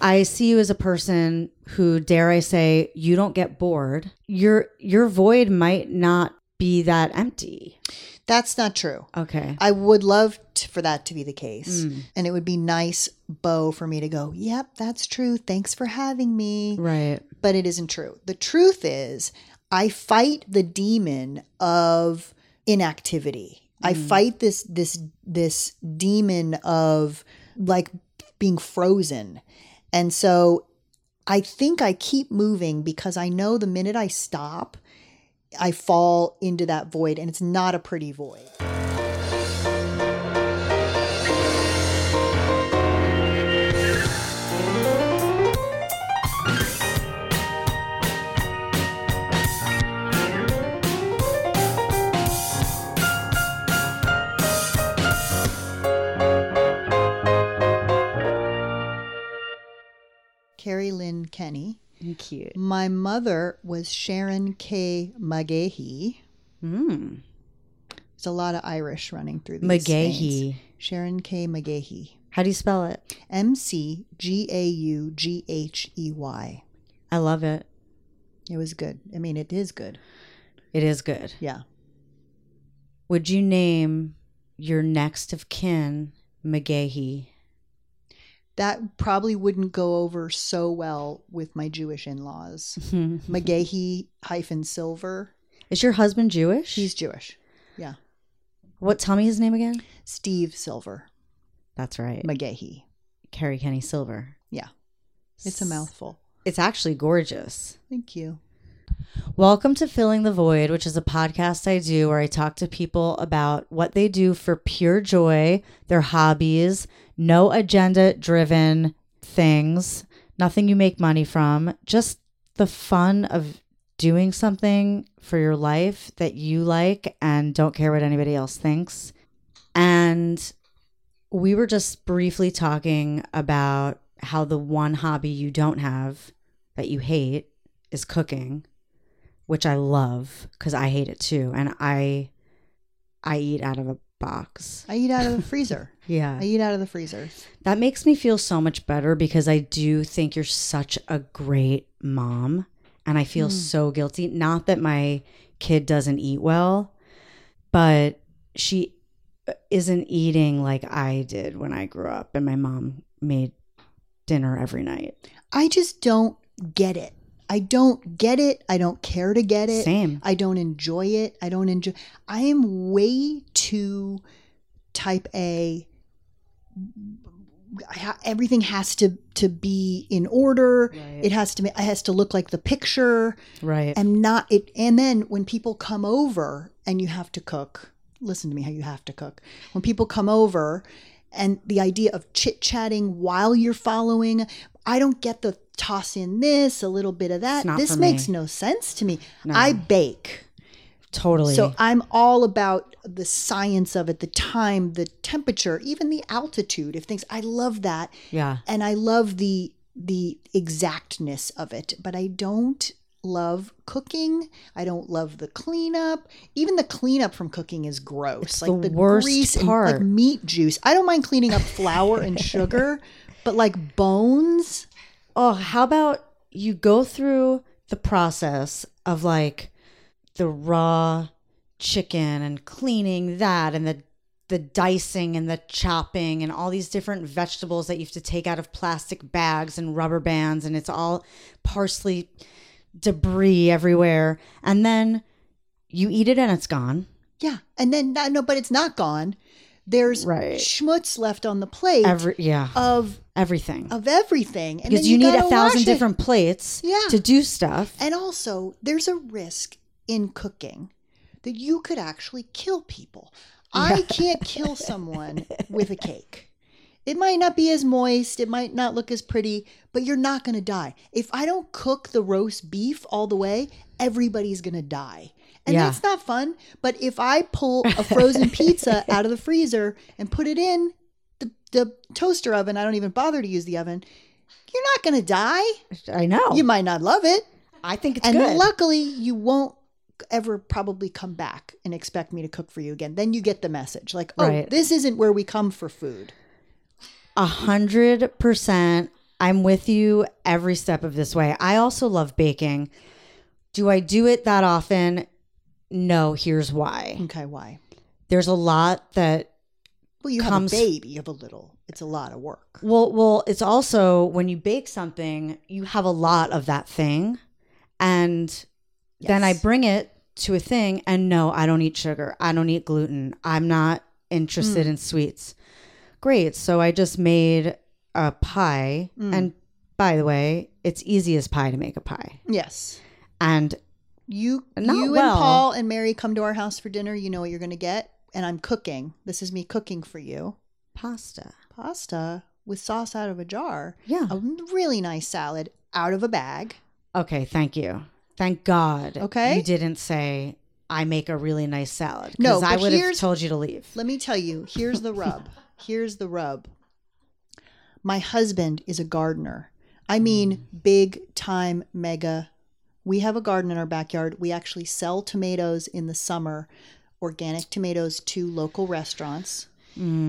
I see you as a person who, dare I say, you don't get bored. Your your void might not be that empty. That's not true. Okay. I would love t- for that to be the case. Mm. And it would be nice, Bo, for me to go, yep, that's true. Thanks for having me. Right. But it isn't true. The truth is, I fight the demon of inactivity. I mm. fight this this this demon of like being frozen. And so I think I keep moving because I know the minute I stop, I fall into that void and it's not a pretty void. Kerri Lynn Kenney. Cute. My mother was Sharon K. McGaughey. Mm. There's a lot of Irish running through these veins. McGaughey. Sharon K. McGaughey. How do you spell it? M C G A U G H E Y. I love it. It was good. I mean, it is good. It is good. Yeah. Would you name your next of kin McGaughey? That probably wouldn't go over so well with my Jewish in laws. McGaughey hyphen Silver. Is your husband Jewish? He's Jewish. Yeah. what? Tell me his name again. Steve Silver. That's right. McGaughey. Kerri Kenney Silver. Yeah. It's a mouthful. It's actually gorgeous. Thank you. Welcome to Filling the Void, which is a podcast I do where I talk to people about what they do for pure joy, their hobbies, no agenda driven things, nothing you make money from, just the fun of doing something for your life that you like and don't care what anybody else thinks. And we were just briefly talking about how the one hobby you don't have that you hate is cooking which I love because I hate it too, and I I eat out of a box. I eat out of the freezer. Yeah, I eat out of the freezer. that makes me feel so much better because I do think you're such a great mom, and I feel hmm. so guilty. Not that my kid doesn't eat well, but she uh, isn't eating like I did when I grew up, and my mom made dinner every night. I just don't get it. I don't get it. I don't care to get it. Same. I don't enjoy it. I don't enjoy. I am way too type A. everything has to to be in order. It has to. It has to look like the picture. Right. And not it. And then when people come over and you have to cook, listen to me. How you have to cook. When people come over, and the idea of chit chatting while you're following, I don't get the toss in this, a little bit of that. This makes me. no sense to me. I bake. totally. So I'm all about the science of it, the time, the temperature, even the altitude of things. I love that. yeah. And I love the the exactness of it, but I don't love cooking. I don't love the cleanup. Even the cleanup from cooking is gross. It's like the the, worst grease and part. like meat juice. I don't mind cleaning up flour and sugar, but like bones, Oh, how about you go through the process of like the raw chicken and cleaning that and the the dicing and the chopping and all these different vegetables that you have to take out of plastic bags and rubber bands and it's all parsley debris everywhere. And then you eat it and it's gone. Yeah, and then no, no, but it's not gone There's Right. schmutz left on the plate Every yeah, of everything. of everything. And because then you, need a thousand different plates Yeah. to do stuff. And also, there's a risk in cooking that you could actually kill people. I can't kill someone with a cake. It might not be as moist, it might not look as pretty, but you're not going to die. If I don't cook the roast beef all the way, everybody's going to die. And Yeah. that's not fun. But if I pull a frozen pizza out of the freezer and put it in the, the toaster oven, I don't even bother to use the oven, you're not going to die. I know. You might not love it. I think it's And good. luckily, you won't ever probably come back and expect me to cook for you again. Then you get the message like, oh, Right. this isn't where we come for food. A hundred percent. I'm with you every step of this way. I also love baking. Do I do it that often? No. Here's why. Okay, why? There's a lot that Well, you Comes- have a baby, have a little. It's a lot of work. Well, well, it's also when you bake something, you have a lot of that thing, and then I bring it to a thing, and no, I don't eat sugar. I don't eat gluten. I'm not interested hmm. in sweets. Great. So I just made a pie, hmm. and by the way, it's easy as pie to make a pie, Yes. and You, Not you well. and Paul and Mary come to our house for dinner. You know what you're going to get. And I'm cooking. This is me cooking for you. pasta. Pasta with sauce out of a jar. Yeah. A really nice salad out of a bag. Okay. Thank you. Thank God. Okay. You didn't say I make a really nice salad. No, I would have told you to leave. Let me tell you, here's the rub. here's the rub. My husband is a gardener. I mm. mean, big time mega. We have a garden in our backyard. We actually sell tomatoes in the summer, organic tomatoes to local restaurants.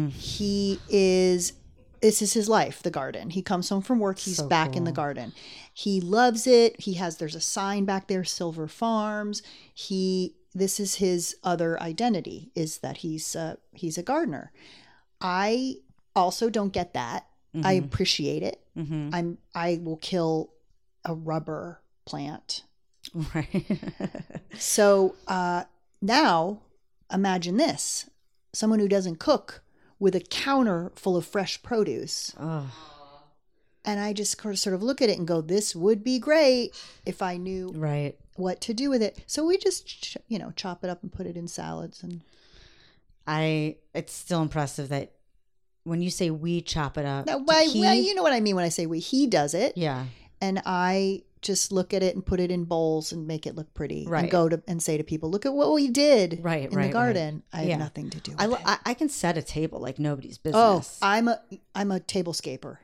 He is this is his life, the garden. He comes home from work, he's So back in the garden. He loves it. He has there's a sign back there, Silver Farms. He this is his other identity is that he's uh, he's a gardener. I also don't get that. I appreciate it. Mm-hmm. I'm I will kill a rubber plant. Right. So uh, now imagine this: someone who doesn't cook with a counter full of fresh produce. oh, And I just sort of- look at it and go, this would be great if I knew right. what to do with it. So we just, ch- you know, chop it up and put it in salads. And I. It's still impressive that when you say we chop it up. he- well, you know what I mean when I say we. He does it, yeah. and I just look at it and put it in bowls and make it look pretty. And Right. go to and say to people, look at what we did Right, in right, the right. garden. I have Yeah. nothing to do with I, it. I I can set a table like nobody's business. Oh, business. I'm a I'm a tablescaper.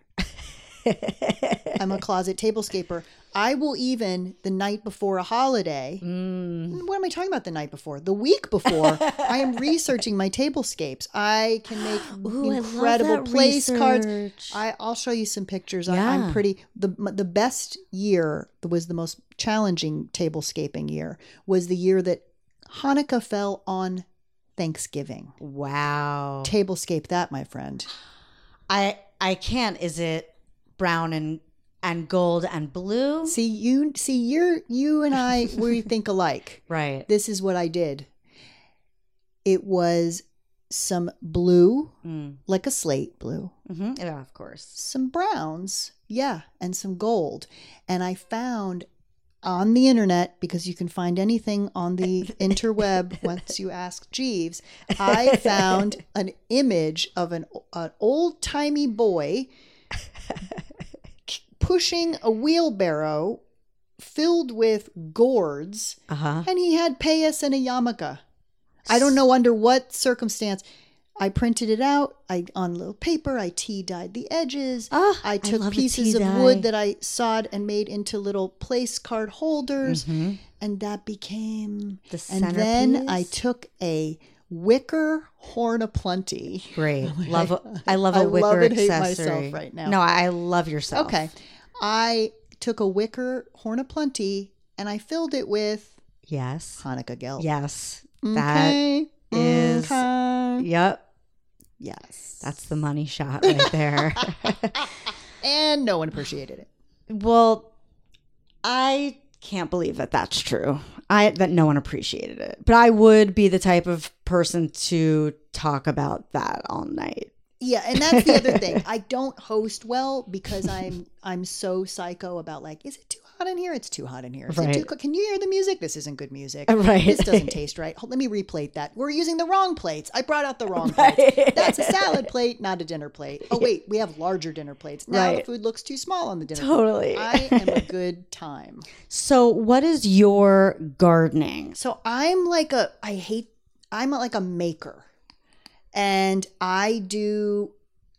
I'm a closet tablescaper. I will even the night before a holiday. Mm. What am I talking about? The night before, the week before, I am researching my tablescapes. I can make Ooh, incredible place cards. research. I, I'll show you some pictures. I, Yeah. I'm pretty. the The best year was the most challenging tablescaping year. Was the year that Hanukkah fell on Thanksgiving. wow. Tablescape that, my friend. I I can't. Is it brown and and gold and blue? See you see you're you and I we think alike. Right. This is what I did. It was some blue, Mm. like a slate blue, hmm Yeah, of course. some browns, yeah, and some gold. And I found on the internet because you can find anything on the interweb once you ask Jeeves. I found an image of an an old timey boy pushing a wheelbarrow filled with gourds, Uh huh. and he had payas and a yarmulke. I don't know under what circumstance. I printed it out. I on little paper. I tea dyed the edges. Ah, I I took a pieces of wood that I sawed and made into little place card holders, Mhm. and that became. The and then I took a wicker horn of plenty. Great. I love. A, I love a I wicker love hate accessory. myself right now. No, I love yourself. Okay. I took a wicker horn of plenty and I filled it with Yes. Hanukkah gelt. Yes. That. Okay. is- Okay. Yep. Yes. That's the money shot right there. and no one appreciated it. well, I can't believe that that's true. I that no one appreciated it. But I would be the type of person to talk about that all night. Yeah, and that's the other thing. I don't host well because I'm I'm so psycho about like, is it too hot in here? It's too hot in here. Is it too Right. co- Can you hear the music? This isn't good music. Right. This doesn't taste right. Hold, let me replate that. We're using the wrong plates. I brought out the wrong plates. That's a salad plate, not a dinner plate. Oh wait, we have larger dinner plates. Now the food looks too small on the dinner Totally. plate. I am a good time. So, what is your gardening? So I'm like a I hate I'm like a maker. And I do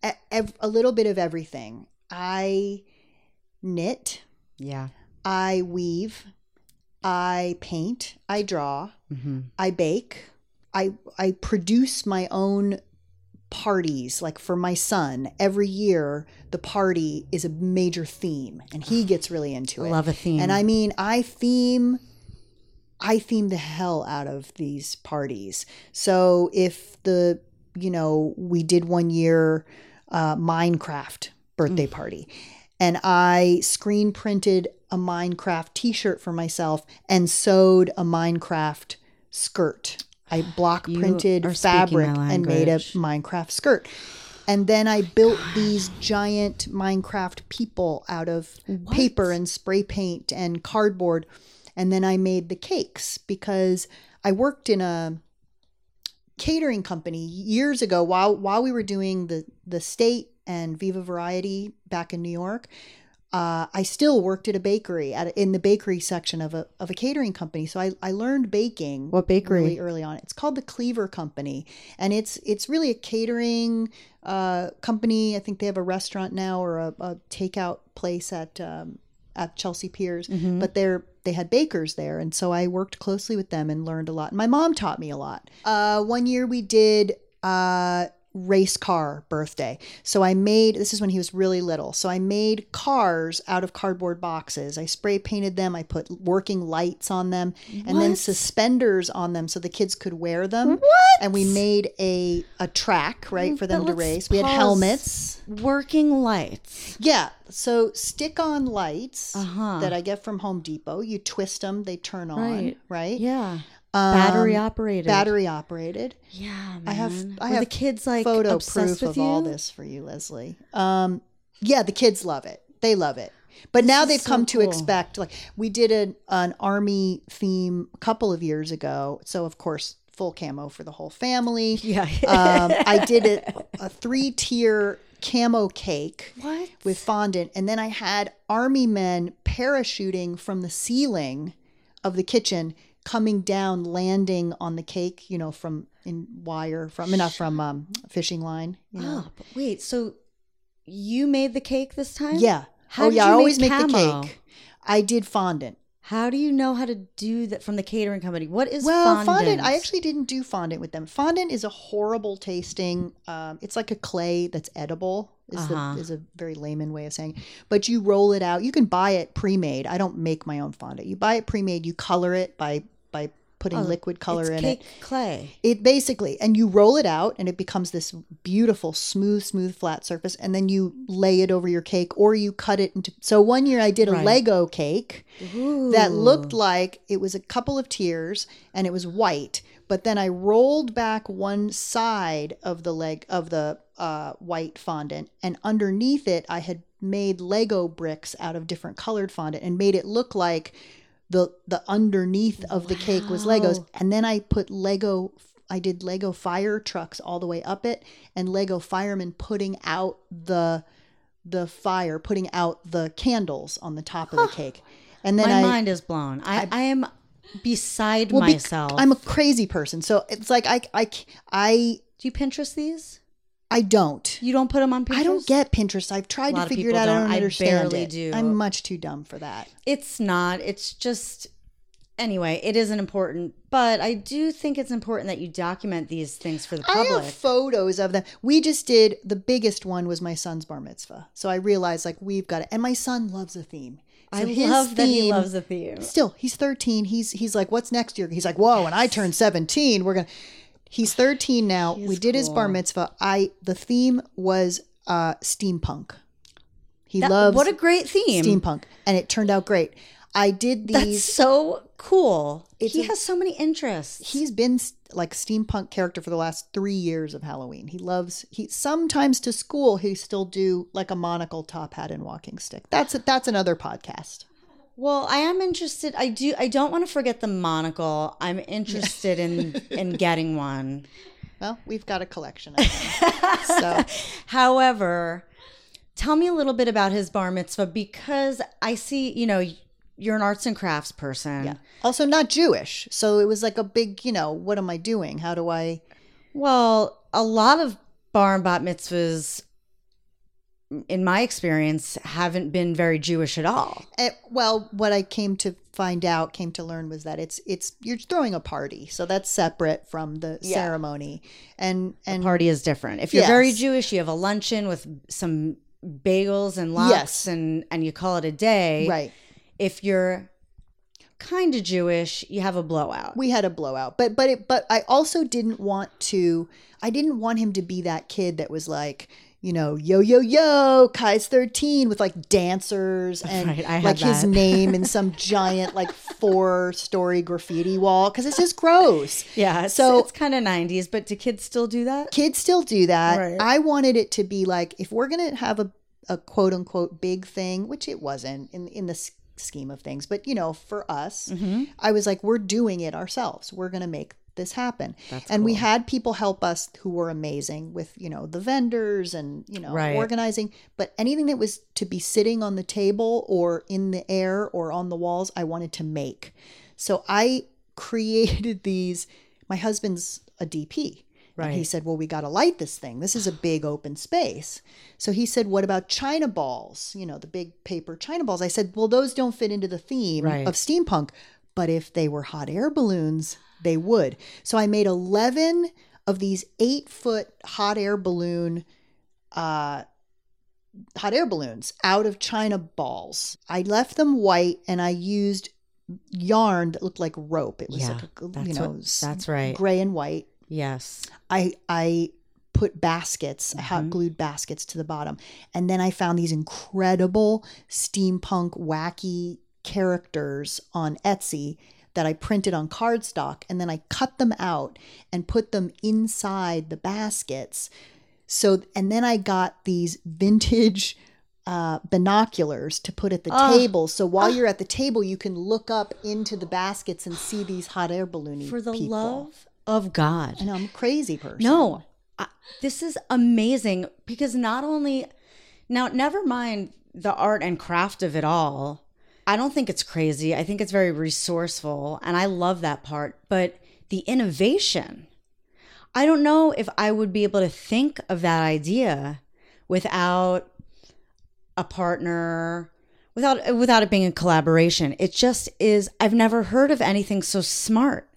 a, a little bit of everything. I knit, Yeah. I weave, I paint, I draw, Mm-hmm. I bake. I I produce my own parties like for my son every year the party is a major theme and he gets really into I it love a theme. and I mean, I theme, I theme the hell out of these parties. So if the, you know, we did one year uh, Minecraft birthday party, and I screen printed a Minecraft T-shirt for myself and sewed a Minecraft skirt. I block printed fabric and made a. Minecraft skirt. And then I built these giant Minecraft people out of paper and spray paint and cardboard. And then I made the cakes because I worked in a catering company years ago while while we were doing the the state and Viva Variety back in New York. Uh, I still worked at a bakery at in the bakery section of a of a catering company. So I, I learned baking. What bakery? Really early on. It's called the Cleaver Company, and it's it's really a catering uh, company. I think they have a restaurant now or a, a takeout place at um, at Chelsea Piers. Mm-hmm. But they're they had bakers there, and so I worked closely with them and learned a lot. My mom taught me a lot. Uh, one year we did. Uh, race car birthday. So I made this is when he was really little. So I made cars out of cardboard boxes. I spray painted them. I put working lights on them and then suspenders on them so the kids could wear them. What? And we made a a track, right, for them But to race. We had helmets. Working lights. Yeah. So stick on lights Uh-huh. that I get from Home Depot. You twist them, they turn on, Right. right? Yeah. Um, Battery operated. Battery operated. Yeah, man. I have I Were have the kids like photo obsessed proof with of you? all this for you, Lesley. Um, yeah, the kids love it. They love it. But now they've so come to expect like we did an an army theme a couple of years ago. So of course, full camo for the whole family. Yeah. um, I did a, a three tier camo cake What? with fondant, and then I had army men parachuting from the ceiling of the kitchen, coming down, landing on the cake. You know, from in wire from not from um, fishing line. You know, Oh, but wait. So you made the cake this time? yeah. How oh did yeah, you I always make make the cake. I did fondant. How do you know how to do that from the catering company? What is Well, fondant? fondant. I actually didn't do fondant with them. Fondant is a horrible tasting. Um, it's like a clay that's edible. Is, Uh-huh. the, is a very layman way of saying. It. But you roll it out. You can buy it pre-made. I don't make my own fondant. You buy it pre-made. You color it by by putting liquid color Oh, it's in cake it. clay. It basically, and you roll it out, and it becomes this beautiful, smooth, smooth, flat surface. And then you lay it over your cake, or you cut it into. So one year I did a Right. Lego cake that looked like it was a couple of tiers and it was white but then i rolled back one side of the leg of the uh, white fondant and underneath it i had made lego bricks out of different colored fondant and made it look like the the underneath of the cake was legos and then i put lego i did lego fire trucks all the way up it and lego firemen putting out the the fire putting out the candles on the top of the cake and then My I, mind is blown. I, I, am beside well, bec- myself. I'm a crazy person, so it's like I I I. do you Pinterest these? I don't. You don't put them on Pinterest? I don't get Pinterest. I've tried to figure it out. I don't. don't I understand barely it. do. I'm much too dumb for that. It's not. It's just. Anyway, it isn't important, but I do think it's important that you document these things for the public. I have photos of them. We just did the biggest one was my son's bar mitzvah, so I realized like we've got it. And my son loves a theme. So I love that he theme- loves a theme. Still, he's 13. He's he's like, what's next year? He's like, whoa! When I turn 17, we're gonna. He's 13 now. we did his bar mitzvah. I the theme was uh steampunk. He That- loves what a great theme. steampunk and it turned out great I did these. That's so cool. He a- has so many interests. He's been like steampunk character for the last three years of Halloween. He loves. He sometimes to school he still do like a monocle, top hat, and walking stick. That's a, that's another podcast. Well, I am interested. I do. I don't want to forget the monocle. I'm interested in in getting one. Well, we've got a collection of them. so However, tell me a little bit about his bar mitzvah because I see. You know, you're an arts and crafts person. yeah. Also not Jewish. So it was like a big, you know, what am I doing? How do I? Well, a lot of bar and bat mitzvahs, in my experience, haven't been very Jewish at all. Eh, well, what I came to find out, came to learn was that it's it's you're throwing a party, so that's separate from the Yeah. ceremony. And and the Party is different. If you're very Jewish, you have a luncheon with some bagels and lox, Yes. and and you call it a day. right, If you're kind of Jewish, you have a blowout. we had a blowout, but but it but I also didn't want to. I didn't want him to be that kid that was like. You know, yo yo yo, Kai's thirteen with like dancers and Right, like his name in some giant like four story graffiti wall because it's just gross. yeah, it's, So- it's kind of 90s, but do kids still do that? kids still do that. Right. I wanted it to be like if we're gonna have a, a quote unquote big thing, which it wasn't in in the scheme of things, but you know, for us, Mm-hmm. I was like, we're doing it ourselves. We're gonna make this happen. and we had people help us who were amazing with you know the vendors and you know Right. organizing. But anything that was to be sitting on the table or in the air or on the walls, I wanted to make. So I created these. My husband's a DP. And he said, Well, we got to light this thing. This is a big open space. So he said, What about China balls? You know, the big paper China balls. I said, Well, those don't fit into the theme Right. of steampunk. But if they were hot air balloons, they would. So I made 11 of these eight foot hot air balloon, uh, hot air balloons out of China balls. I left them white and I used yarn that looked like rope. It was Yeah, like a, you know, what- that's right. gray and white. Yes. I I put baskets, I Mm-hmm. hot glued baskets to the bottom, and then I found these incredible steampunk wacky characters on Etsy that I printed on cardstock, and then I cut them out and put them inside the baskets. So, and then I got these vintage uh, binoculars to put at the table. So while you're at the table, you can look up into the baskets and see these hot air balloony For the people. love of God. And I'm a crazy person. No, I, this is amazing because not only now, never mind the art and craft of it all. I don't think it's crazy. I think it's very resourceful, and I love that part. But the innovation, I don't know if I would be able to think of that idea without a partner without without it being a collaboration it just is i've never heard of anything so smart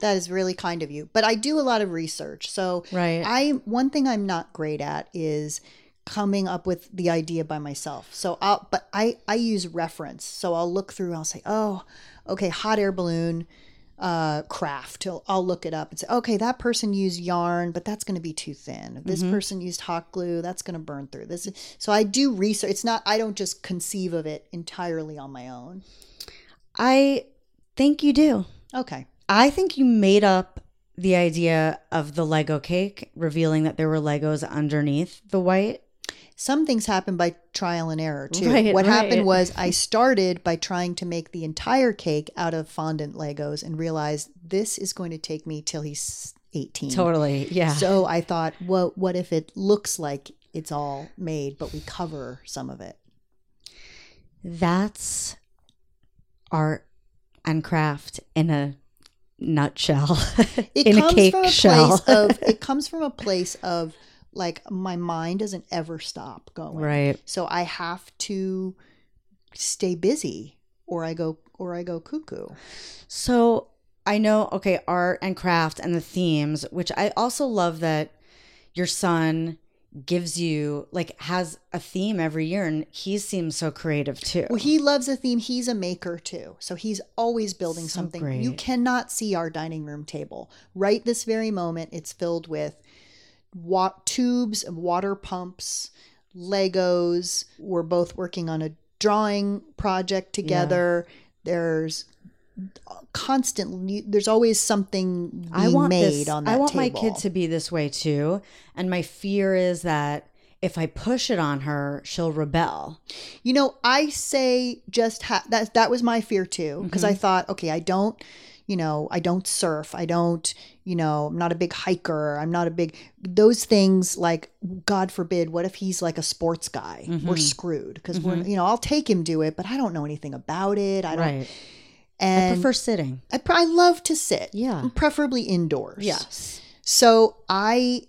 That is really kind of you. But I do a lot of research. So Right. I one thing I'm not great at is coming up with the idea by myself. So I'll but I I use reference. So I'll look through I'll say, "Oh, okay, hot air balloon uh craft. I'll, I'll look it up and say, "Okay, that person used yarn, but that's going to be too thin. This person used hot glue, that's going to burn through." This so I do research. It's not I don't just conceive of it entirely on my own. i think you do Okay. I think you made up the idea of the Lego cake, revealing that there were Legos underneath the white. Some things happen by trial and error too. Right, what right. happened was I started by trying to make the entire cake out of fondant Legos and realized this is going to take me till he's 18. Totally. Yeah. So I thought, well, what if it looks like it's all made, but we cover some of it? That's art and craft in a nutshell. It in comes a cake from a shell. place of it comes from a place of like my mind doesn't ever stop going. right. So I have to stay busy or I go or I go cuckoo. So I know, okay, art and craft and the themes, which I also love that your son gives you, like, has a theme every year, and he seems so creative too. Well, he loves a theme. He's a maker too. So he's always building So something. great. You cannot see our dining room table. Right this very moment, it's filled with wa- tubes and water pumps, Legos. We're both working on a drawing project together. There's constantly there's always something I want made this, on that I want table. my kid to be this way too. And my fear is that if I push it on her, she'll rebel. You know, I say just ha- that that was my fear too because I mm-hmm. thought, okay, I don't, you know, I don't surf, I don't, you know, I'm not a big hiker, I'm not a big those things like God forbid, what if he's like a sports guy? We're mm-hmm. screwed because we're, mm-hmm. you know, I'll take him do it, but I don't know anything about it. I don't. Right. I prefer sitting. I, pr- I love to sit, Yeah. preferably indoors. Yes. So I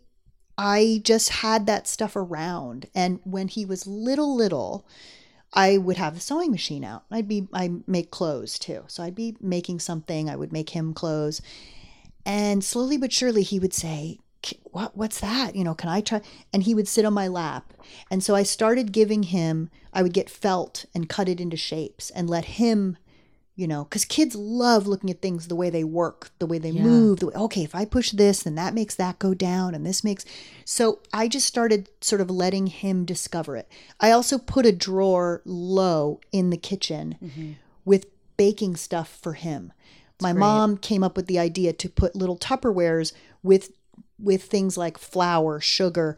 I just had that stuff around and when he was little little I would have the sewing machine out. I'd be I make clothes too. So I'd be making something, I would make him clothes. And slowly but surely he would say, "What what's that? You know, can I try?" And he would sit on my lap. And so I started giving him I would get felt and cut it into shapes and let him you know because kids love looking at things the way they work the way they move the way okay if i push this then that makes that go down and this makes so i just started sort of letting him discover it. I also put a drawer low in the kitchen mm-hmm. with baking stuff for him. My mom came up with the idea to put little tupperwares with with things like flour sugar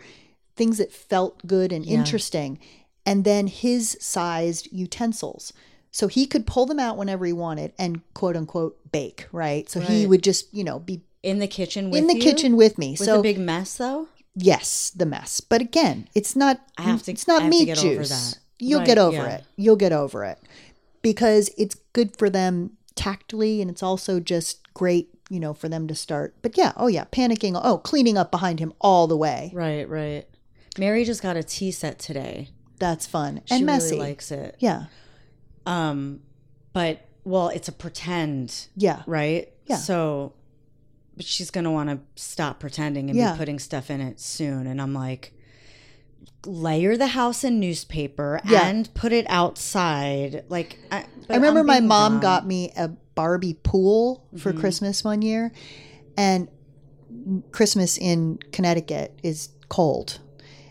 things that felt good and interesting and then his sized utensils so he could pull them out whenever he wanted and quote unquote bake right so he would just you know be In the kitchen with me. in the you? kitchen with me With so a big mess though? yes the mess but again it's not I have to- it's not I have to meat get juice over that. you'll Right, get over yeah. it you'll get over it because it's good for them tactily and it's also just great you know for them to start but yeah oh yeah panicking oh cleaning up behind him all the way Right, right. Mary just got a tea set today. that's fun She and messy really likes it. yeah Um, but well, it's a pretend, yeah right? Yeah. So, but she's gonna want to stop pretending and Yeah. be putting stuff in it soon. And I'm like, layer the house in newspaper Yeah. and put it outside. Like, I, I remember my mom dumb. got me a Barbie pool for Mm-hmm. Christmas one year, and Christmas in Connecticut is cold,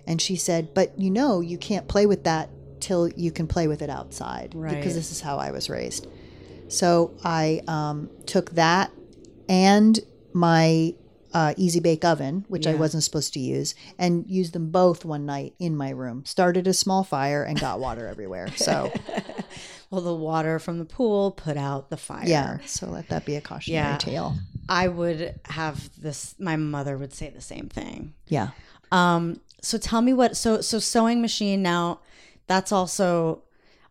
and she said, "But you know, you can't play with that till you can play with it outside Right. because this is how I was raised." So I um, took that and my uh, Easy Bake Oven, which I wasn't supposed to use, and used them both one night in my room. Started a small fire and got water everywhere. So. Well, the water from the pool put out the fire. Yeah. So let that be a cautionary Yeah. tale. I would have this. My mother would say the same thing. Yeah. Um, so tell me what so so sewing machine now that's also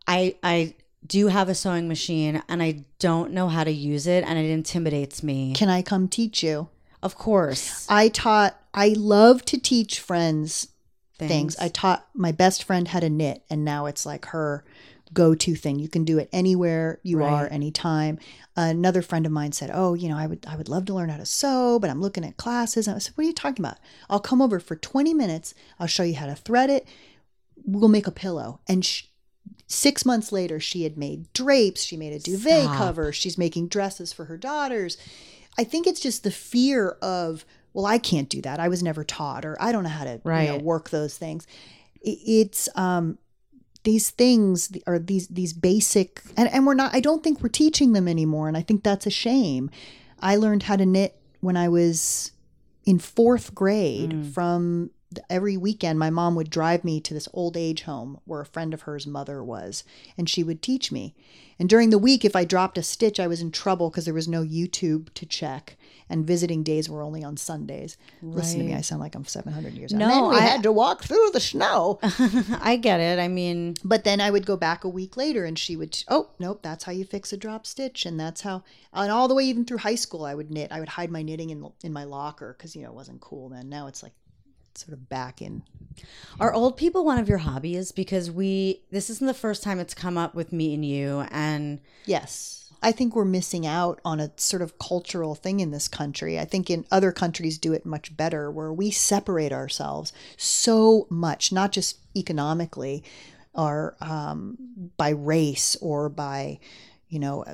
I I do have a sewing machine and I don't know how to use it and it intimidates me. Can I come teach you? Of course. I taught, I love to teach friends things. Things. I taught, my best friend how to knit and now it's like her go to thing. You can do it anywhere you are, anytime. Another friend of mine said, Oh, you know, I would, I would love to learn how to sew, but I'm looking at classes. And I said, What are you talking about? I'll come over for 20 minutes. I'll show you how to thread it. We'll make a pillow. And sh- six months later, she had made drapes. She made a duvet Stop. cover. She's making dresses for her daughters. I think it's just the fear of, well, I can't do that. I was never taught, or I don't know how to you know, work those things. It's um, these things are these these basic, and, and we're not. I don't think we're teaching them anymore, and I think that's a shame. I learned how to knit when I was in fourth grade from every weekend my mom would drive me to this old age home where a friend of hers mother was and she would teach me and during the week if i dropped a stitch i was in trouble because there was no youtube to check and visiting days were only on sundays listen to me i sound like i'm 700 years old No, then we I- had to walk through the snow I get it. I mean, but then I would go back a week later and she would, oh, nope, that's how you fix a drop stitch. And that's how, and all the way even through high school, I would knit. I would hide my knitting in, in my locker because, you know, it wasn't cool then. Now it's like sort of back in. are old people one of your hobbies because we this isn't the first time it's come up with me and you and Yes. I think we're missing out on a sort of cultural thing in this country. I think in other countries do it much better where we separate ourselves so much, not just economically or um, by race or by, you know,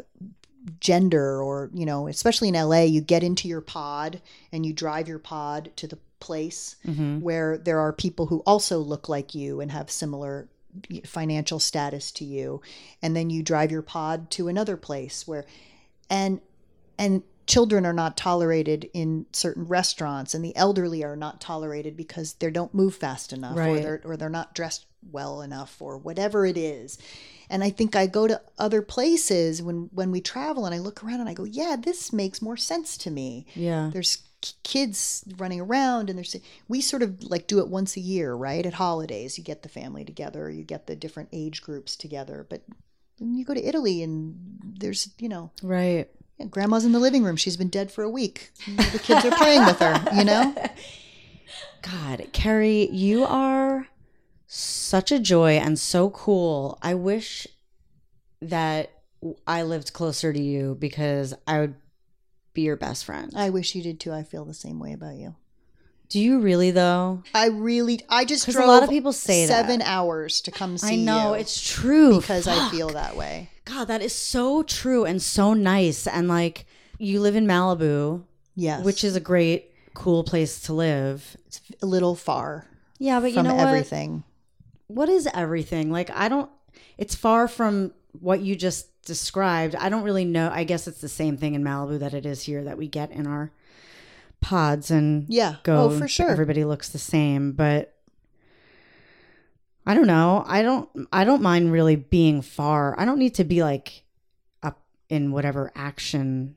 gender or, you know, especially in LA, you get into your pod and you drive your pod to the place mm-hmm. where there are people who also look like you and have similar financial status to you and then you drive your pod to another place where and and children are not tolerated in certain restaurants and the elderly are not tolerated because they don't move fast enough or Right. they're or they're not dressed well enough or whatever it is and i think i go to other places when when we travel and i look around and i go yeah this makes more sense to me Yeah. there's kids running around and there's we sort of like do it once a year right at holidays you get the family together you get the different age groups together but then you go to italy and there's you know Right. yeah, grandma's in the living room she's been dead for a week the kids are playing with her you know God, Kerri, you are such a joy and so cool. I wish that I lived closer to you because I would be your best friend. i wish you did too i feel the same way about you Do you really though? i really i just 'Cause a lot of people say that. seven hours to come see I know you it's true because i feel that way God, that is so true and so nice. And like, you live in Malibu, yes which is a great, cool place to live. it's a little far Yeah, but you know what? everything what is everything? Like, I don't, it's far from what you just described. I don't really know. I guess it's the same thing in Malibu that it is here that we get in our pods and Yeah. go. Oh, for sure. Everybody looks the same, but I don't know. I don't, I don't mind really being far. I don't need to be like up in whatever action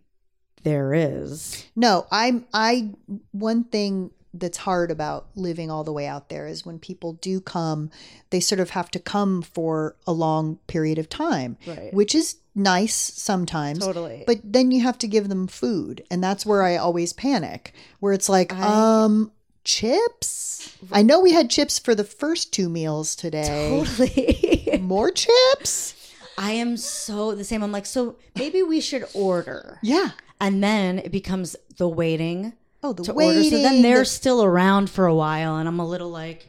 there is. No, I'm I one thing that's hard about living all the way out there is when people do come, they sort of have to come for a long period of time, Right. which is nice sometimes. Totally. But then you have to give them food, and that's where I always panic, where it's like, I- um chips? I know we had chips for the first two meals today. Totally. More chips? I am so the same. I'm like, so maybe we should order. Yeah. And then it becomes the waiting Oh, the to waiting. order. So then they're the- still around for a while, and I'm a little like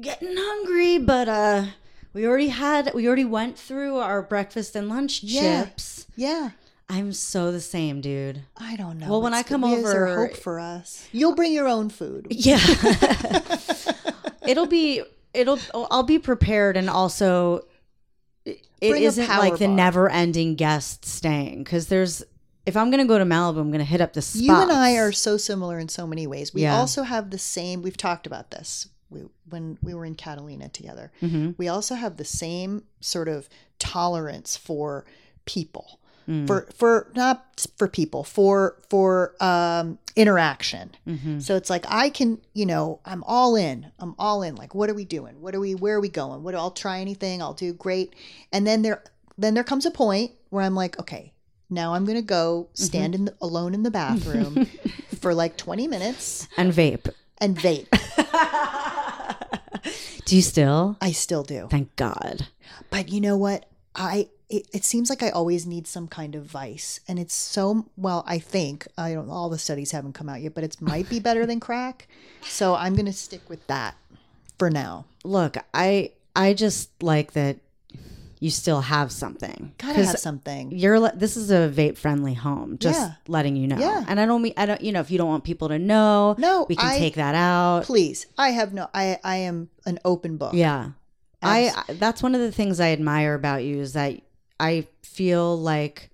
getting hungry, but uh, we already had we already went through our breakfast and lunch Yeah. chips. yeah. I'm so the same, dude. I don't know. Well, when I come over- hope for us. You'll bring your own food. Yeah, it'll be it'll I'll be prepared, and also it power like the never-ending guest staying because there's. If I'm gonna go to Malibu, I'm gonna hit up the spots. You and I are so similar in so many ways. We Yeah. also have the same. We've talked about this we, when we were in Catalina together. Mm-hmm. We also have the same sort of tolerance for people, Mm. for for not for people, for for um, interaction. Mm-hmm. So it's like I can, you know, I'm all in. I'm all in. Like, what are we doing? What are we? Where are we going? What? I'll try anything. I'll do great. And then there, then there comes a point where I'm like, okay, now I'm gonna go stand mm-hmm. in the, alone in the bathroom for like 20 minutes and vape. and vape. Do you still? I still do. Thank God. But you know what? I it, it seems like I always need some kind of vice, and it's so well. I think I don't. All the studies haven't come out yet, but it might be better than crack. So I'm gonna stick with that for now. Look, I I just like that you still have something. Gotta have something. You're le- this is a vape friendly home. Just Yeah. letting you know. Yeah. And I don't mean I don't you know if you don't want people to know. No, we can I- take that out. Please, I have no. I I am an open book. Yeah. I, I that's one of the things I admire about you is that I feel like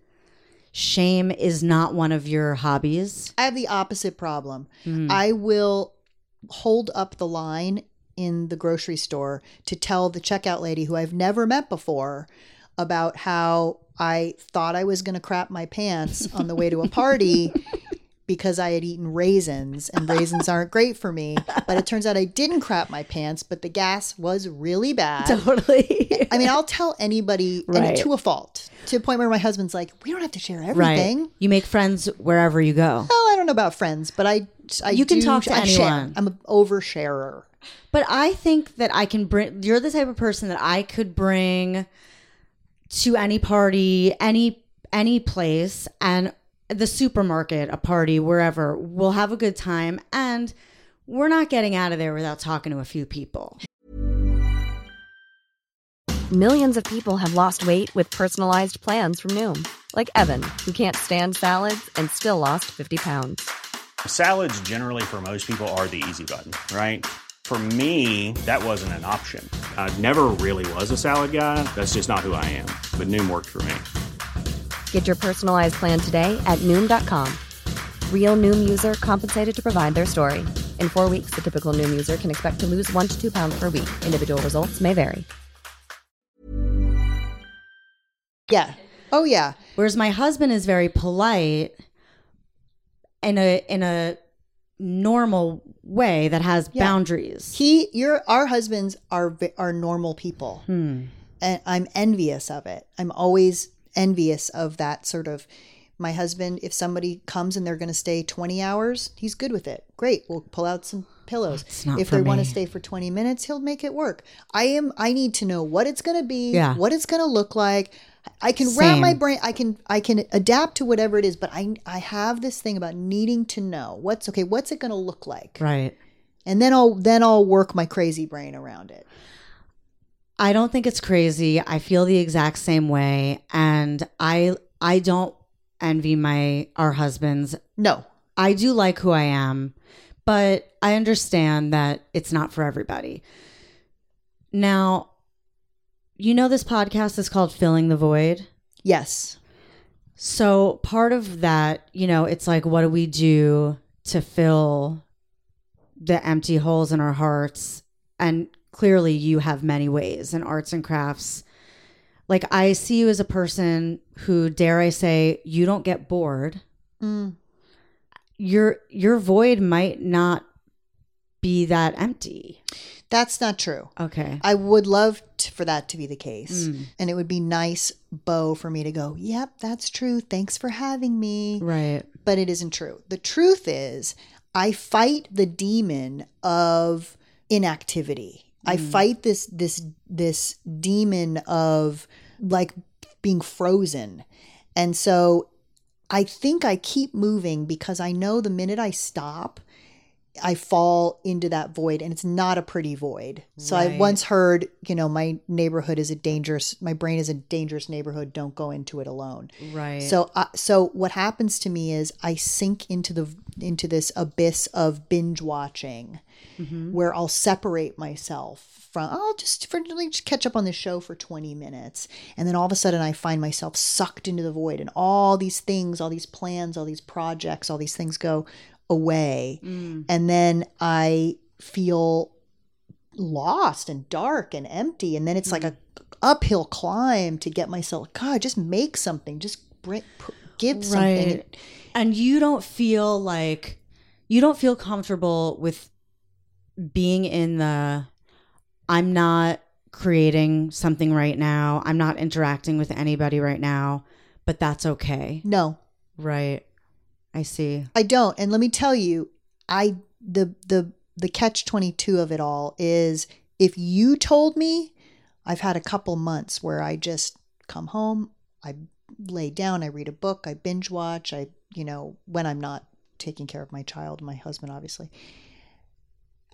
shame is not one of your hobbies. I have the opposite problem. Mm. I will hold up the line in the grocery store to tell the checkout lady who I've never met before about how I thought I was going to crap my pants on the way to a party because I had eaten raisins and raisins aren't great for me. But it turns out I didn't crap my pants, but the gas was really bad. Totally. I mean, I'll tell anybody and Right. to a fault, to a point where my husband's like, we don't have to share right. everything. You make friends wherever you go. Well, I don't know about friends, but I, I You can do- talk to I share. anyone. I'm an oversharer. But I think that I can bring. You're the type of person that I could bring to any party, any any place, and the supermarket, a party, wherever. We'll have a good time, and we're not getting out of there without talking to a few people. Millions of people have lost weight with personalized plans from Noom, like Evan, who can't stand salads and still lost 50 pounds. Salads, generally, for most people, are the easy button, right? For me, that wasn't an option. I never really was a salad guy. That's just not who I am. But Noom worked for me. Get your personalized plan today at Noom.com. Real Noom user compensated to provide their story. In four weeks, the typical Noom user can expect to lose one to two pounds per week. Individual results may vary. Yeah. Oh yeah. Whereas my husband is very polite in a in a normal way that has Yeah. boundaries. He, your, our husbands are are normal people, Hmm. and I'm envious of it. I'm always envious of that sort of. My husband, if somebody comes and they're going to stay 20 hours, he's good with it. Great, we'll pull out some pillows. If they want to stay for 20 minutes, he'll make it work. I am. I need to know what it's going to be. Yeah. What it's going to look like. I can wrap my brain. I can. I can adapt to whatever it is. But I. I have this thing about needing to know what's okay. What's it going to look like? Right. and then I'll then I'll work my crazy brain around it. I don't think it's crazy. I feel the exact same way and I I don't envy my our husbands. No, I do like who I am, but I understand that it's not for everybody. Now, you know this podcast is called Filling the Void. yes, So part of that, you know, it's like, what do we do to fill the empty holes in our hearts? And clearly, you have many ways in arts and crafts. Like, I see you as a person who, dare I say, you don't get bored. Mm. Your your void might not be that empty. That's not true. Okay. I would love t for that to be the case, Mm. and it would be nice, Bo, for me to go. Yep, that's true. Thanks for having me. Right. But it isn't true. The truth is, I fight the demon of inactivity. I fight this this this demon of like being frozen. And so I think I keep moving because I know the minute I stop, I fall into that void and it's not a pretty void. So I once heard, you know, my neighborhood is a dangerous my brain is a dangerous neighborhood, don't go into it alone. Right. So uh, so what happens to me is I sink into the into this abyss of binge watching where I'll separate myself from I'll just for just catch up on the show for 20 minutes and then all of a sudden I find myself sucked into the void and all these things, all these plans, all these projects, all these things go away mm. and then I feel lost and dark and empty and then it's like a mm. uphill climb to get myself god just make something just bring give something Right. And you don't feel like you don't feel comfortable with being in the I'm not creating something right now. I'm not interacting with anybody right now, but that's okay. no Right. I see. i don't and let me tell you i the the the catch 22 of it all is if you told me i've had a couple months where i just come home i lay down i read a book i binge watch i you know when i'm not taking care of my child my husband obviously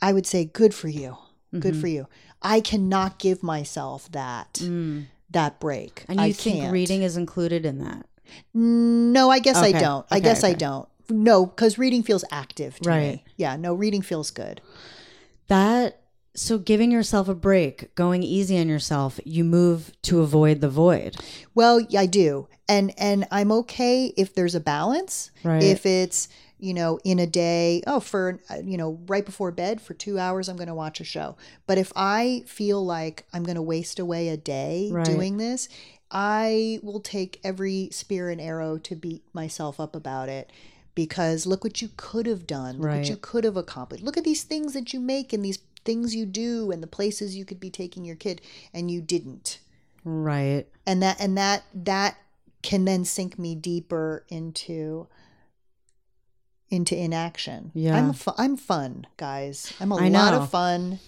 i would say good for you good Mhm. for you i cannot give myself that Mm. that break And you I think can't. reading is included in that? No i guess i don't i Okay, guess i don't no because reading feels active to Right. me yeah no reading feels good That so giving yourself a break, going easy on yourself, you move to avoid the void. Well, yeah, I do. And and I'm okay if there's a balance. Right. If it's, you know, in a day, oh, for you know, right before bed for 2 hours I'm going to watch a show. But if I feel like I'm going to waste away a day Right. doing this, I will take every spear and arrow to beat myself up about it. Because look what you could have done. Look Right. what you could have accomplished. Look at these things that you make and these things you do and the places you could be taking your kid and you didn't Right. and that and that that can then sink me deeper into into inaction. Yeah. I'm fu- I'm fun, guys. I'm a I lot know. of fun.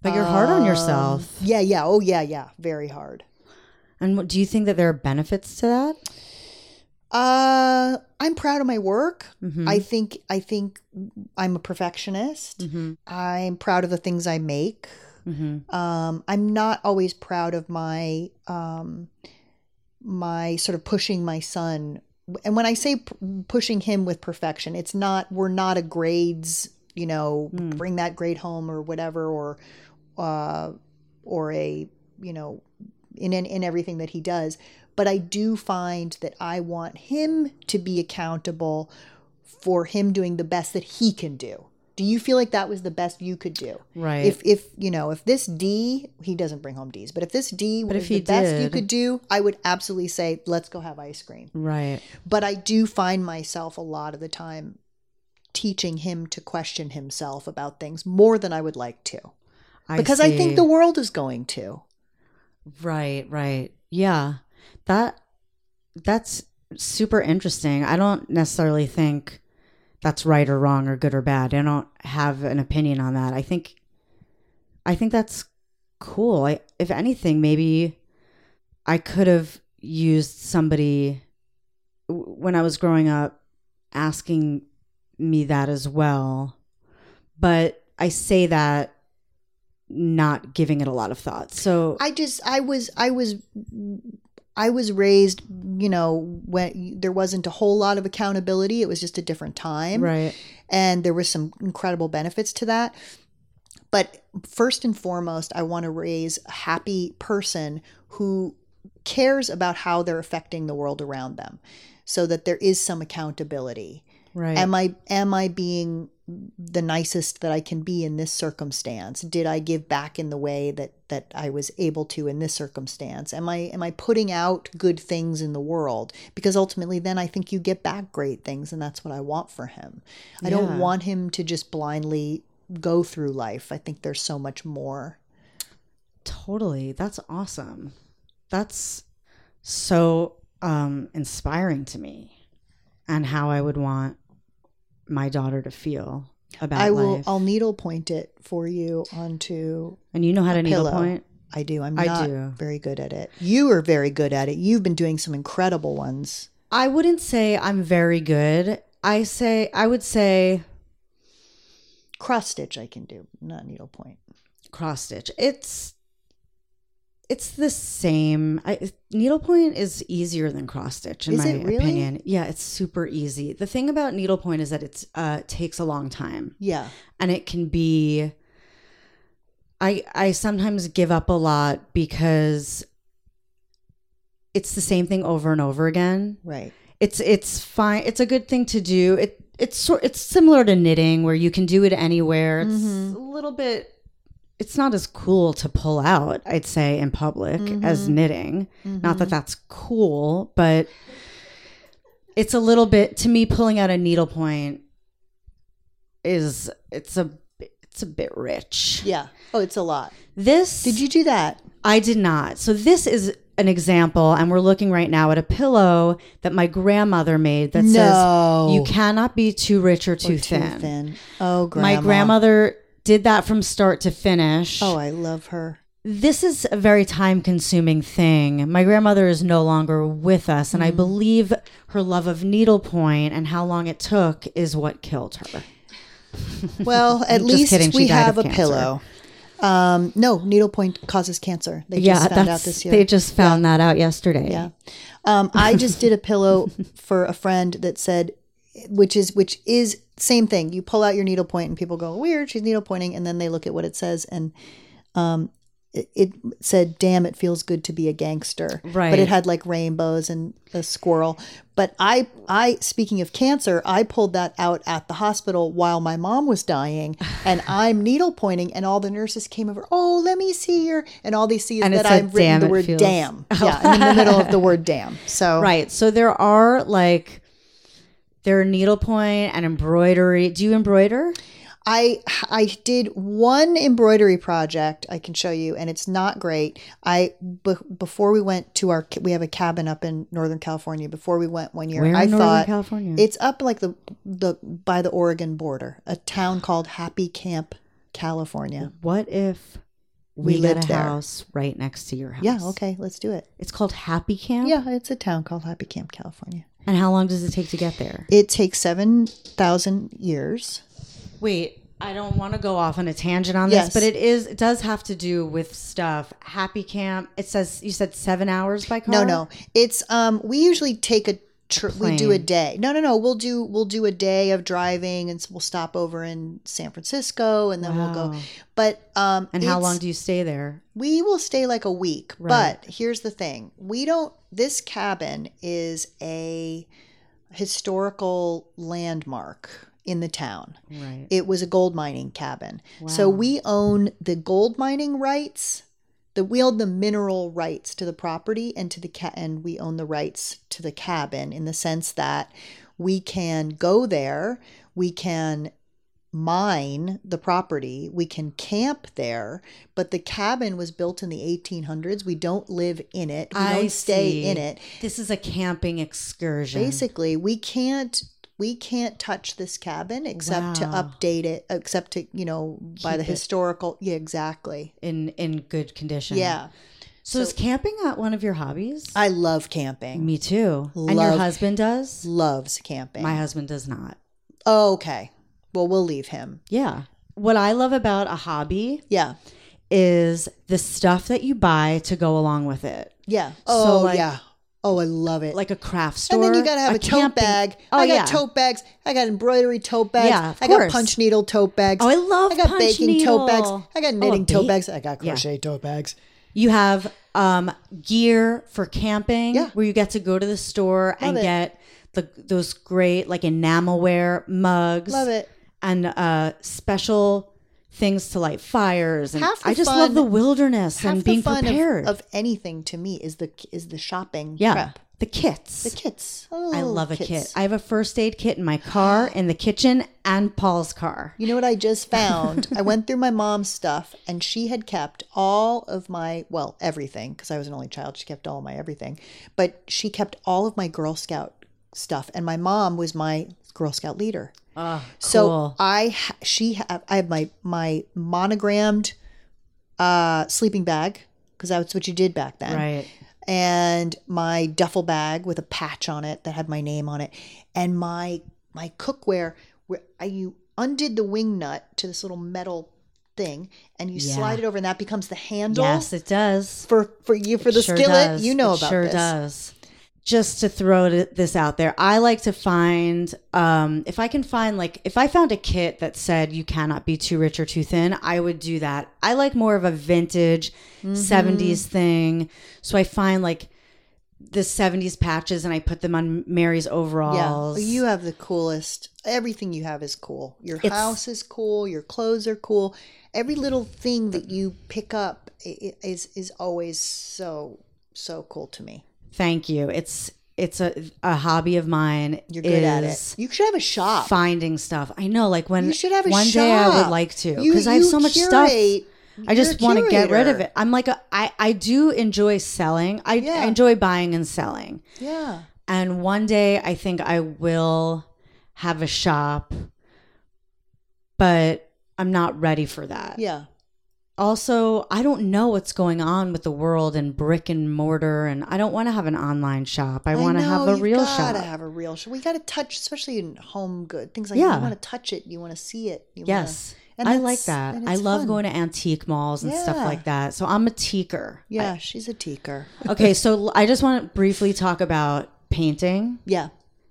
But you're hard on Um, yourself. Yeah, yeah. Oh yeah, yeah. Very hard. And what, do you think that there are benefits to that? Uh I'm proud of my work. Mhm. I think I think I'm a perfectionist. Mhm. I'm proud of the things I make. Mhm. Um, I'm not always proud of my um, my sort of pushing my son. And when I say p- pushing him with perfection, it's not we're not a grades, you know, Hmm. bring that grade home or whatever, or uh, or a you know in in, in everything that he does but i do find that i want him to be accountable for him doing the best that he can do do you feel like that was the best you could do Right. if if you know if this d he doesn't bring home d's but if this d was if he the best you could do i would absolutely say let's go have ice cream Right. but I do find myself a lot of the time teaching him to question himself about things more than I would like to. Because I, think the world is going to. Right, right. Yeah. That that's super interesting. I don't necessarily think that's right or wrong or good or bad. I don't have an opinion on that. I think I think that's cool. I, if anything, maybe I could have used somebody when I was growing up asking me that as well. But I say that not giving it a lot of thought. So I just I was I was I was raised, you know, when there wasn't a whole lot of accountability. It was just a different time. right. and there was some incredible benefits to that. But first and foremost, I want to raise a happy person who cares about how they're affecting the world around them so that there is some accountability. Right. Am I am I being the nicest that I can be in this circumstance? Did I give back in the way that that I was able to in this circumstance? Am I am I putting out good things in the world? Because ultimately then I think you get back great things and that's what I want for him. I don't want him to just blindly go through life. I think there's so much more. Totally. That's awesome. That's so um inspiring to me and how I would want my daughter to feel about I will life. I'll needle point it for you onto and you know how to needle pillow. point? I do. I'm I not do. very good at it. You are very good at it. You've been doing some incredible ones. I wouldn't say I'm very good. I say I would say Cross stitch I can do, not needlepoint. cross stitch. It's it's the same. I, needlepoint is easier than cross stitch in Is my really? opinion. Yeah, it's super easy. The thing about needlepoint is that it uh takes a long time. Yeah. and it can be I I sometimes give up a lot because it's the same thing over and over again. Right. It's it's fine. It's a good thing to do. It it's sort it's similar to knitting where you can do it anywhere. It's Mm-hmm. a little bit it's not as cool to pull out, I'd say in public as Mm-hmm. knitting. Not that that's cool, but it's a little bit to me pulling out a needlepoint is it's a it's a bit rich. Yeah. Oh, it's a lot. This Did you do that? I did not. So this is an example, and we're looking right now at a pillow that my grandmother made that No. says you cannot be too rich or too, Or thin. Oh, grandma. My grandmother did that from start to finish. Oh, I love her. This is a very time consuming thing. My grandmother is no longer with us, and I Mm. believe her love of needlepoint and how long it took is what killed her. Well, at least kidding, we have a cancer. pillow. Um, no, needlepoint causes cancer. They yeah, just found out this year. they just found that out yesterday. Yeah. Um, I just did a pillow for a friend that said, which is which is same thing. You pull out your needlepoint and people go weird. She's needlepointing, and then they look at what it says, and um, it, it said, "Damn, it feels good to be a gangster." Right. But it had like rainbows and a squirrel. But I, I speaking of cancer, I pulled that out at the hospital while my mom was dying, and I'm needle pointing, and all the nurses came over. Oh, let me see your, and all they see is And that I've written the word feels-" "damn." Yeah, in the middle of the word "damn." So Right. So there are like there are needlepoint and embroidery. Do you embroider? I I did one embroidery project I can show you, and it's not great. I before we went to our we have a cabin up in Northern California. Before we went one year, Where in I Northern thought California? it's up like the the by the Oregon border, a town called Happy Camp, California. What if we, We lived a there. house right next to your house? Yeah, okay, let's do it. It's called Happy Camp. Yeah, it's a town called Happy Camp, California. And how long does it take to get there? It takes seven thousand years. Wait, I don't want to go off on a tangent on Yes. this, but it is it does have to do with stuff. Happy Camp. It says you said seven hours by car. No, no. It's um we usually take a tr- we do a day. No, no, no. We'll do we'll do a day of driving, and we'll stop over in San Francisco, and then we'll go. But um, And how long do you stay there? we will stay like a week. Right. But here's the thing: we don't. This cabin is a historical landmark in the town. Right. It was a gold mining cabin. So we own the gold mining rights. The we own the mineral rights to the property and to the ca- and we own the rights to the cabin in the sense that we can go there, we can mine the property, we can camp there, but the cabin was built in the 1800s. We don't live in it. We don't stay see. in it. This is a camping excursion. Basically, we can't we can't touch this cabin except to update it, except to you know by Keep the it- historical. Yeah, exactly. in in good condition. Yeah, So, is camping not one of your hobbies? I love camping. Me too. and your husband does? Loves camping. My husband does not. oh, okay. Well, we'll leave him. Yeah. What I love about a hobby Yeah, is the stuff that you buy to go along with it. yeah. So, Oh, like- yeah. Oh, I love it. Like a craft store. and then you gotta have a, tote bag. Oh, I got yeah. tote bags. I got embroidery tote bags. Yeah, of I got punch needle tote bags. Oh, I love I got baking tote bags. I got Oh, knitting tote bags. I got Yeah. crochet tote bags. You have um, gear for camping Yeah. where you get to go to the store and it. get the those great like enamelware mugs. Love it. And uh, special things to light fires. And Half the I just fun- love the wilderness and being fun of- prepared. Of, anything to me is the is the shopping yeah. prep. The kits. The kits. I Oh, love a kits. kit. I have a first aid kit in my car, in the kitchen, and Paul's car. You know what I just found? I went through my mom's stuff and she had kept all of my, well, everything, because I was an only child. She kept all my everything. But she kept all of my Girl Scout stuff. And my mom was my Girl Scout leader. Oh, So cool. I, she, I have my, my monogrammed uh, sleeping bag, because that's what you did back then right. and my duffel bag with a patch on it that had my name on it, and my my cookware where I you undid the wing nut to this little metal thing, and you Yeah. slide it over, and that becomes the handle. Yes, it does. for for you for the Sure skillet. does. You know about It about sure this. does. Just to throw this out there, I like to find um, if I can find like if I found a kit that said you cannot be too rich or too thin, I would do that. I like more of a vintage Mm-hmm. 70s thing. So I find like the 70s patches and I put them on Mary's Yeah, overalls. you have the coolest. Everything you have is cool. Your It's- house is cool. Your clothes are cool. Every little thing that you pick up is is always so so cool to me. Thank you. It's it's a, a hobby of mine. You're good at it. You should have a shop. Finding stuff. I know. Like when You should have a one shop. day I would like to because I have so much stuff. I just want to get rid of it. I'm like a, I I do enjoy selling. I, Yeah. I enjoy buying and selling. Yeah. And one day I think I will have a shop, but I'm not ready for that. Yeah. Also, I don't know what's going on with the world and brick and mortar, and I don't want to have an online shop. I, want to have a real gotta shop. have a real shop. We got to touch, especially in home good things like Yeah. you want to touch it, you want to see it. You Yes. wanna, I like that. I love fun. going to antique malls and stuff like that. So I'm a teaker. Yeah, she's a teaker. Okay, so I just want to briefly talk about painting Yeah.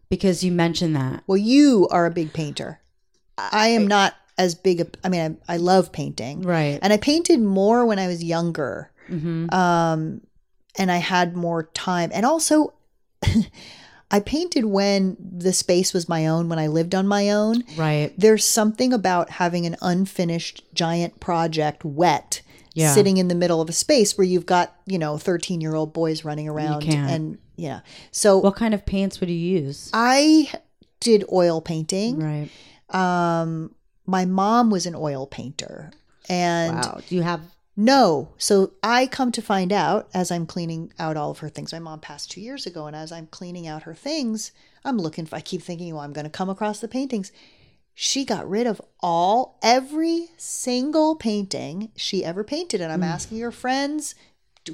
because you mentioned that. Well, you are a big painter. I am not as big a. I mean, I, I love painting, Right. And I painted more when I was younger, Mm-hmm. um, and I had more time. And also, I painted when the space was my own. When I lived on my own, Right. there's something about having an unfinished giant project wet Yeah. sitting in the middle of a space where you've got you know 13 year old boys running around and yeah so What kind of paints would you use? i did oil painting Right. um my mom was an oil painter and Wow. Do you have no. So i come to find out as i'm cleaning out all of her things. My mom passed two years ago and as i'm cleaning out her things i'm looking for i keep thinking well i'm going to come across the paintings. She got rid of all every single painting she ever painted and i'm Mm. asking her friends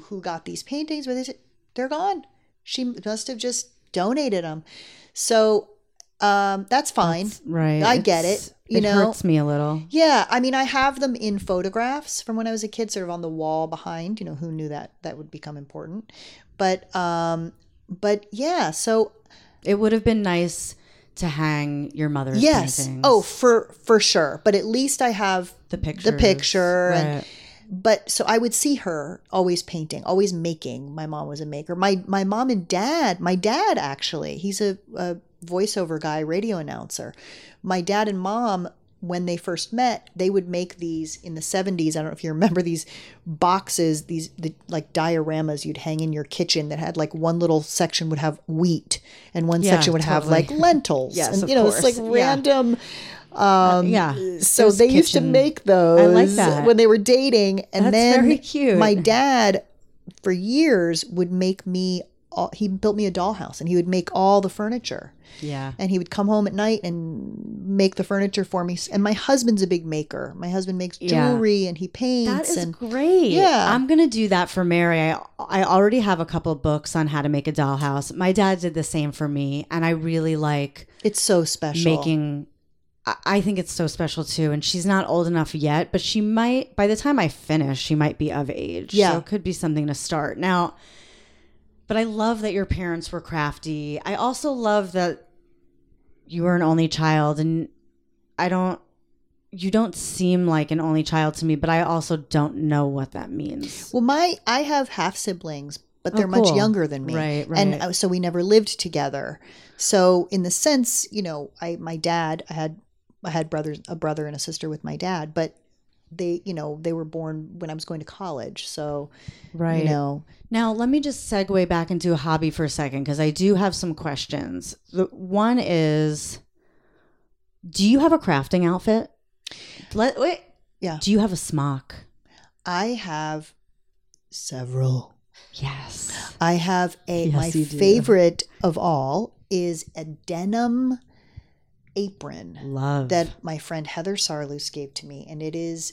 who got these paintings where they said they're gone. She must have just donated them so um that's fine right? i get It's- it you it know hurts me a little. yeah, I mean, I have them in photographs from when I was a kid, sort of on the wall behind. You know, who knew that that would become important? But, um, but yeah. So, It would have been nice to hang your mother's yes. paintings. Oh, for for sure. But at least I have the picture. the picture. picture and but so I would see her always painting, always making. My mom was a maker. My my mom and dad, my dad actually, he's a, a voiceover guy, radio announcer. My dad and mom, when they first met, they would make these in the seventies. I don't know if you remember these boxes, these the, like dioramas you'd hang in your kitchen that had like one little section would have wheat and one Yeah, section would have like lentils. Yes, and you know, it's like course. Yeah. random. Um, yeah. So Those they used to make those I like that. when they were dating, and That's then my dad, for years, would make me. All, he built me a dollhouse, and he would make all the furniture. Yeah. And he would come home at night and make the furniture for me. And my husband's a big maker. My husband makes Yeah. jewelry and he paints. That is and great. Yeah. I'm gonna do that for Mary. I I already have a couple books on how to make a dollhouse. My dad did the same for me, and I really like it's so special. making. I- I think it's so special too. And she's not old enough yet, but she might. By the time I finish, she might be of age. Yeah. so it could be something to start now. But I love that your parents were crafty. I also love that you were an only child, and I don't. You don't seem like an only child to me, but I also don't know what that means. Well, my I have half siblings, but Oh, they're much cool. younger than me, Right, And right. uh, so we never lived together. So in the sense, you know, I my dad, I had I had brothers, a brother and a sister with my dad, but they, you know, they were born when I was going to college. So, Right. you know, Now, let me just segue back into a hobby for a second because I do have some questions. The one is Do you have a crafting outfit? Let wait. Yeah. Do you have a smock? I have several. Yes. I have a Yes, my favorite of all is a denim apron. Love that my friend Heather Sarloos gave to me, and it is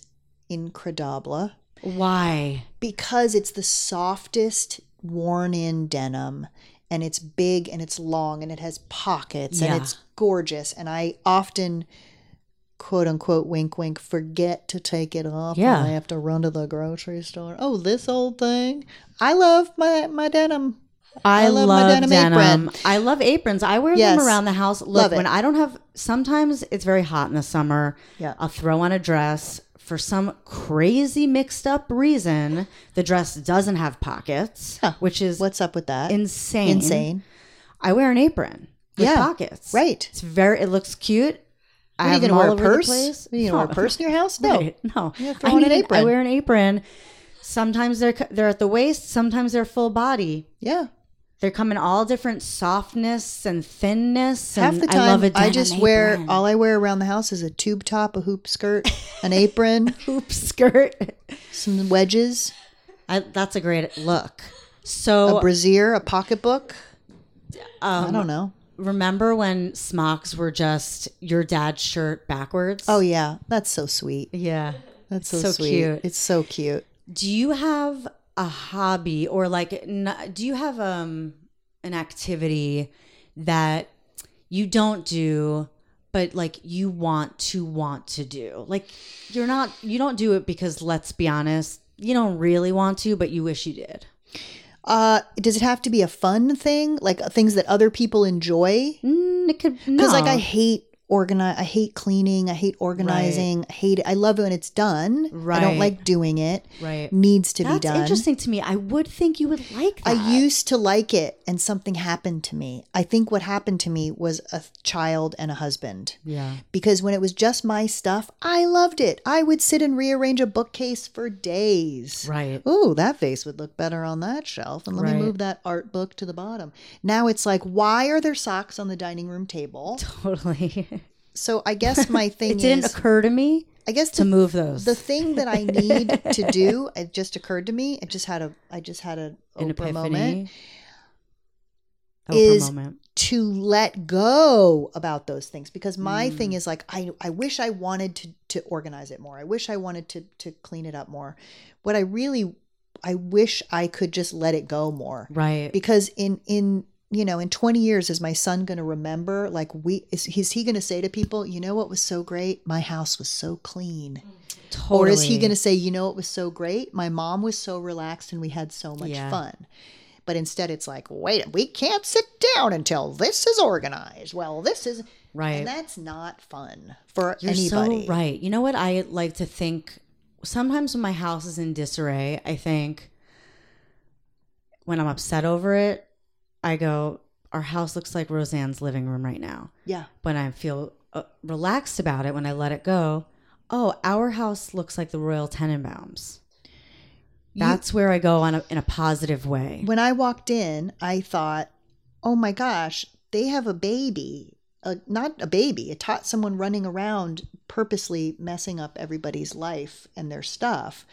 incredible Why? because it's the softest worn in denim and it's big and it's long and it has pockets Yeah. and it's gorgeous. And I often, quote unquote, wink, wink, forget to take it off Yeah. when I have to run to the grocery store. Oh, this old thing. I love my, my denim. I, love love, my denim denim. apron. I love aprons. I wear Yes. them around the house. Look, Love it. when I don't have, sometimes it's very hot in the summer. Yeah. I'll throw on a dress. For some crazy mixed up reason, the dress doesn't have pockets, Huh. which is What's up with that? insane. Insane. I wear an apron with Yeah, pockets. right. It's very. It looks cute. What, I have them to wear all a over the purse? place. Are you going to wear a purse in your house? No. Right, no. I on an apron. I wear an apron. Sometimes they're they're at the waist. Sometimes they're full body. Yeah. They come in all different softness and thinness. Half and the I love time, I, just wear apron. all I wear around the house is a tube top, a hoop skirt, an apron, hoop skirt. some wedges, I, that's a great look. So a brassiere, a pocketbook. um, I don't know. remember when smocks were just your dad's shirt backwards? Oh yeah, that's so sweet. yeah. That's so, So sweet. cute. It's so cute. Do you have a hobby or like do you have um an activity that you don't do but like you want to want to do? Like you're not you don't do it because let's be honest, you don't really want to but you wish you did. Uh, does it have to be a fun thing, like things that other people enjoy? Mm, it could Because like. I hate organize, I hate cleaning, I hate organizing, I hate it. I love it when it's done. Right. I don't like doing it. Right. Needs to That's be done. interesting to me. I would think you would like that. I used to like it and something happened to me. I think what happened to me was a child and a husband. Yeah. Because when it was just my stuff, I loved it. I would sit and rearrange a bookcase for days. Right. Ooh, that vase would look better on that shelf. And let Right. me move that art book to the bottom. Now it's like, why are there socks on the dining room table? Totally. So I guess my thing it didn't is, occur to me I guess to the, move those. the thing that I need to do, it just occurred to me. It just had a, I just had a An Oprah epiphany. moment. Oprah is- moment. to let go about those things because my thing Mm. is like I I wish I wanted to to organize it more. I wish I wanted to to clean it up more. What I really I wish I could just let it go more. Right. Because in in you know, in 20 years is my son going to remember like we is, is he going to say to people, "You know what was so great? My house was so clean." totally. Or is he going to say, "You know what was so great? My mom was so relaxed and we had so much Yeah. fun." But instead, it's like, wait, we can't sit down until this is organized. Well, this is Right. and that's not fun for You're anybody. so right. You know what I like to think sometimes when my house is in disarray, I think when I'm upset over it, I go, our house looks like Roseanne's living room right now. Yeah, When I feel uh, relaxed about it, when I let it go, oh, our house looks like the Royal Tenenbaums. That's where I go on a, in a positive way. when I walked in, I thought, oh my gosh, they have a baby. A, not a baby, a tot someone running around purposely messing up everybody's life and their stuff.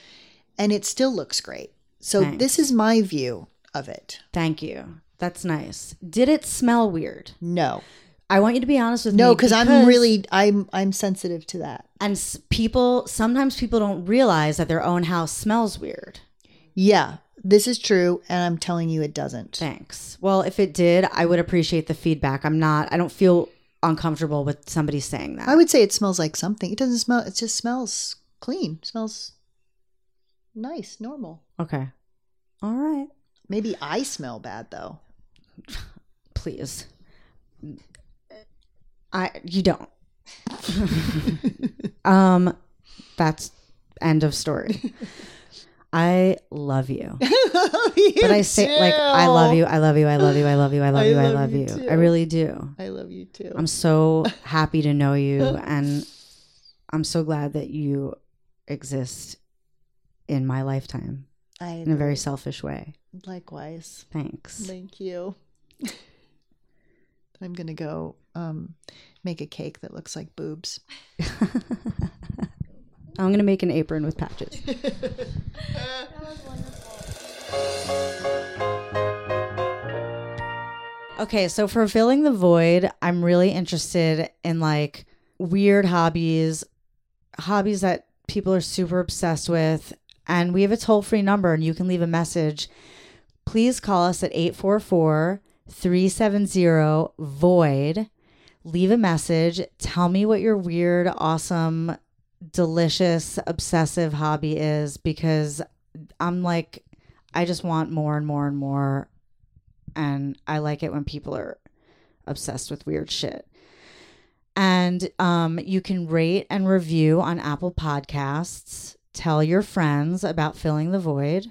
And it still looks great. So Thanks. this is my view of it. Thank you. That's nice. Did it smell weird? No. I want you to be honest with me. No, because I'm really I'm I'm sensitive to that. and s- people sometimes people don't realize that their own house smells weird. Yeah, this is true, and I'm telling you it doesn't. Thanks. Well, if it did, I would appreciate the feedback. I'm not. I don't feel uncomfortable with somebody saying that. I would say it smells like something. It doesn't smell. It just smells clean. It smells nice, normal. okay. All right. Maybe I smell bad though. Please. I you don't. um that's end of story. I love you. But I say like I love you, I love you, I love you, I love you, I love I you, I love love you you. too. I really do. I love you too. I'm so happy to know you and I'm so glad that you exist in my lifetime I in a very selfish way. Likewise. Thanks. Thank you. I'm gonna go um, make a cake that looks like boobs. I'm going to make an apron with patches. Okay, so for filling the void, I'm really interested in like weird hobbies, hobbies that people are super obsessed with. And we have a toll free number and you can leave a message. Please call us at 844 370 VOID. Leave a message. Tell me what your weird, awesome, delicious, obsessive hobby is because I'm like, I just want more and more and more and I like it when people are obsessed with weird shit. And um, you can rate and review on Apple Podcasts. Tell your friends about filling the void.